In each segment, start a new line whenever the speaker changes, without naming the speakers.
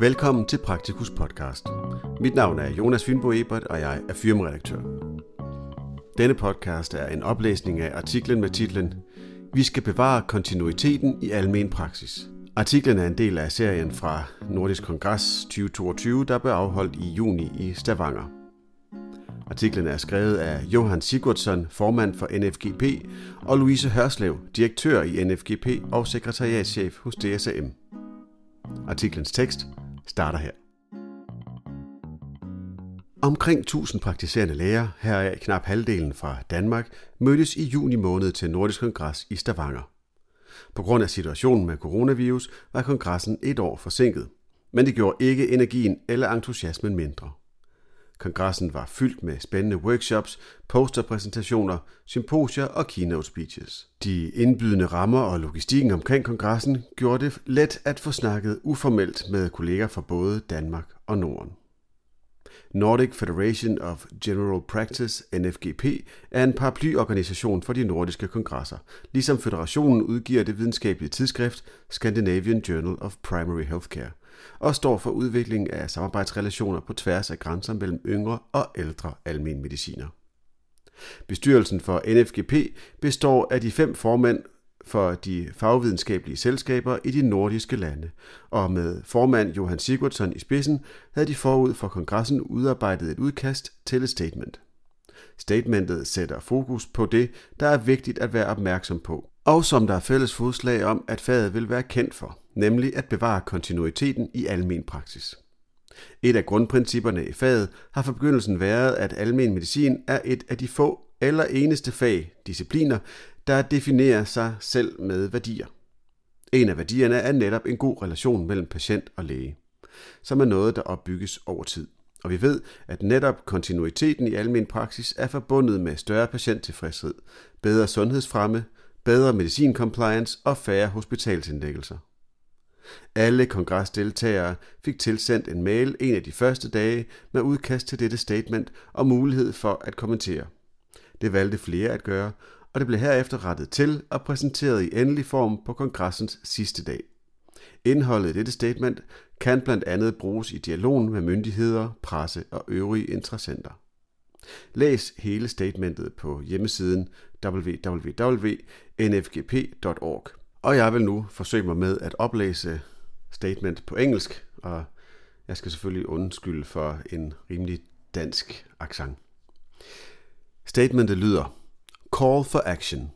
Velkommen til Praktikus podcast. Mit navn er Jonas Fynbo Ebert, og jeg er firmaredaktør. Denne podcast er en oplæsning af artiklen med titlen Vi skal bevare kontinuiteten i almen praksis. Artiklen er en del af serien fra Nordisk Kongres 2022, der blev afholdt i juni i Stavanger. Artiklen er skrevet af Johan Sigurdsson, formand for NFGP, og Louise Hørslev, direktør i NFGP og sekretariatschef hos DSM. Artiklens tekst starter her. Omkring 1000 praktiserende læger, heraf knap halvdelen fra Danmark, mødtes i juni måned til Nordisk Kongres i Stavanger. På grund af situationen med coronavirus var kongressen et år forsinket, men det gjorde ikke energien eller entusiasmen mindre. Kongressen var fyldt med spændende workshops, posterpræsentationer, symposier og keynote speeches. De indbydende rammer og logistikken omkring kongressen gjorde det let at få snakket uformelt med kolleger fra både Danmark og Norden. Nordic Federation of General Practice, NFGP, er en paraplyorganisation for de nordiske kongresser, ligesom federationen udgiver det videnskabelige tidsskrift Scandinavian Journal of Primary Healthcare – og står for udvikling af samarbejdsrelationer på tværs af grænser mellem yngre og ældre almenmediciner. Bestyrelsen for NFGP består af de fem formænd for de fagvidenskabelige selskaber i de nordiske lande, og med formand Johan Sigurdsson i spidsen havde de forud for kongressen udarbejdet et udkast til et statement. Statementet sætter fokus på det, der er vigtigt at være opmærksom på, og som der er fælles fodslag om, at faget vil være kendt for, nemlig at bevare kontinuiteten i almen praksis. Et af grundprincipperne i faget har fra begyndelsen været, at almen medicin er et af de få eller eneste fag, discipliner, der definerer sig selv med værdier. En af værdierne er netop en god relation mellem patient og læge, som er noget, der opbygges over tid. Og vi ved, at netop kontinuiteten i almen praksis er forbundet med større patienttilfredshed, bedre sundhedsfremme, bedre medicincompliance og færre hospitalsindlæggelser. Alle kongresdeltagere fik tilsendt en mail en af de første dage med udkast til dette statement og mulighed for at kommentere. Det valgte flere at gøre, og det blev herefter rettet til og præsenteret i endelig form på kongressens sidste dag. Indholdet i dette statement kan blandt andet bruges i dialogen med myndigheder, presse og øvrige interessenter. Læs hele statementet på hjemmesiden www.nfgp.org. Og jeg vil nu forsøge mig med at oplæse statement på engelsk, og jeg skal selvfølgelig undskylde for en rimelig dansk accent. Statementet lyder Call for action.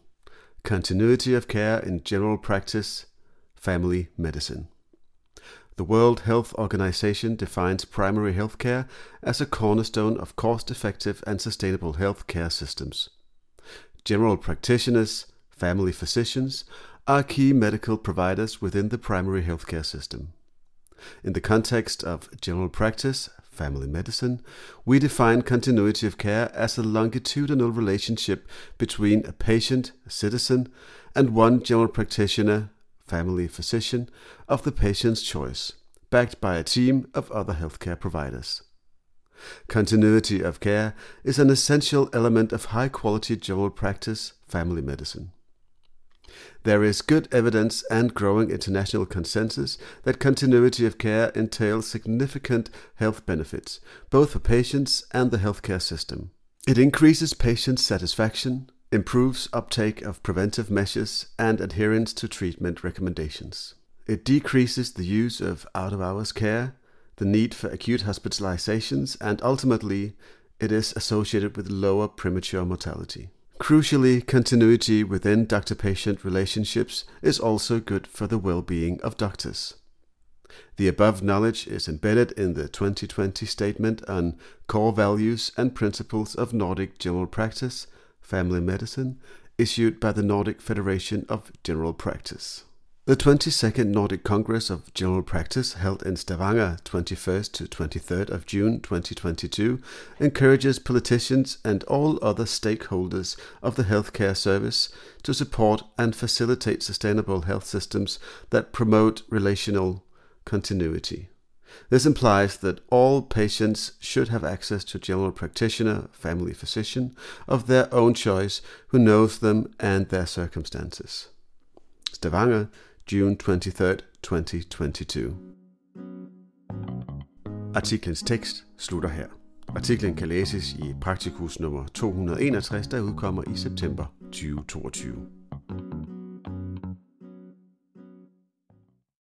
Continuity of care in general practice, family medicine. The World Health Organization defines primary health care as a cornerstone of cost effective and sustainable health care systems. General practitioners, family physicians, are key medical providers within the primary healthcare system. In the context of general practice, family medicine, we define continuity of care as a longitudinal relationship between a patient, a citizen, and one general practitioner, family physician, of the patient's choice, backed by a team of other healthcare providers. Continuity of care is an essential element of high quality general practice family medicine. There is good evidence and growing international consensus that continuity of care entails significant health benefits, both for patients and the healthcare system. It increases patient satisfaction, improves uptake of preventive measures, and adherence to treatment recommendations. It decreases the use of out of hours care, the need for acute hospitalizations, and ultimately, it is associated with lower premature mortality. Crucially, continuity within doctor patient relationships is also good for the well being of doctors. The above knowledge is embedded in the 2020 Statement on Core Values and Principles of Nordic General Practice, Family Medicine, issued by the Nordic Federation of General Practice. The 22nd Nordic Congress of General Practice, held in Stavanger 21st to 23rd of June 2022, encourages politicians and all other stakeholders of the healthcare service to support and facilitate sustainable health systems that promote relational continuity. This implies that all patients should have access to general practitioner, family physician of their own choice who knows them and their circumstances. Stavanger, June 23, 2022. Artiklens tekst slutter her. Artiklen kan læses i Praktikus nummer 261, der udkommer i september 2022.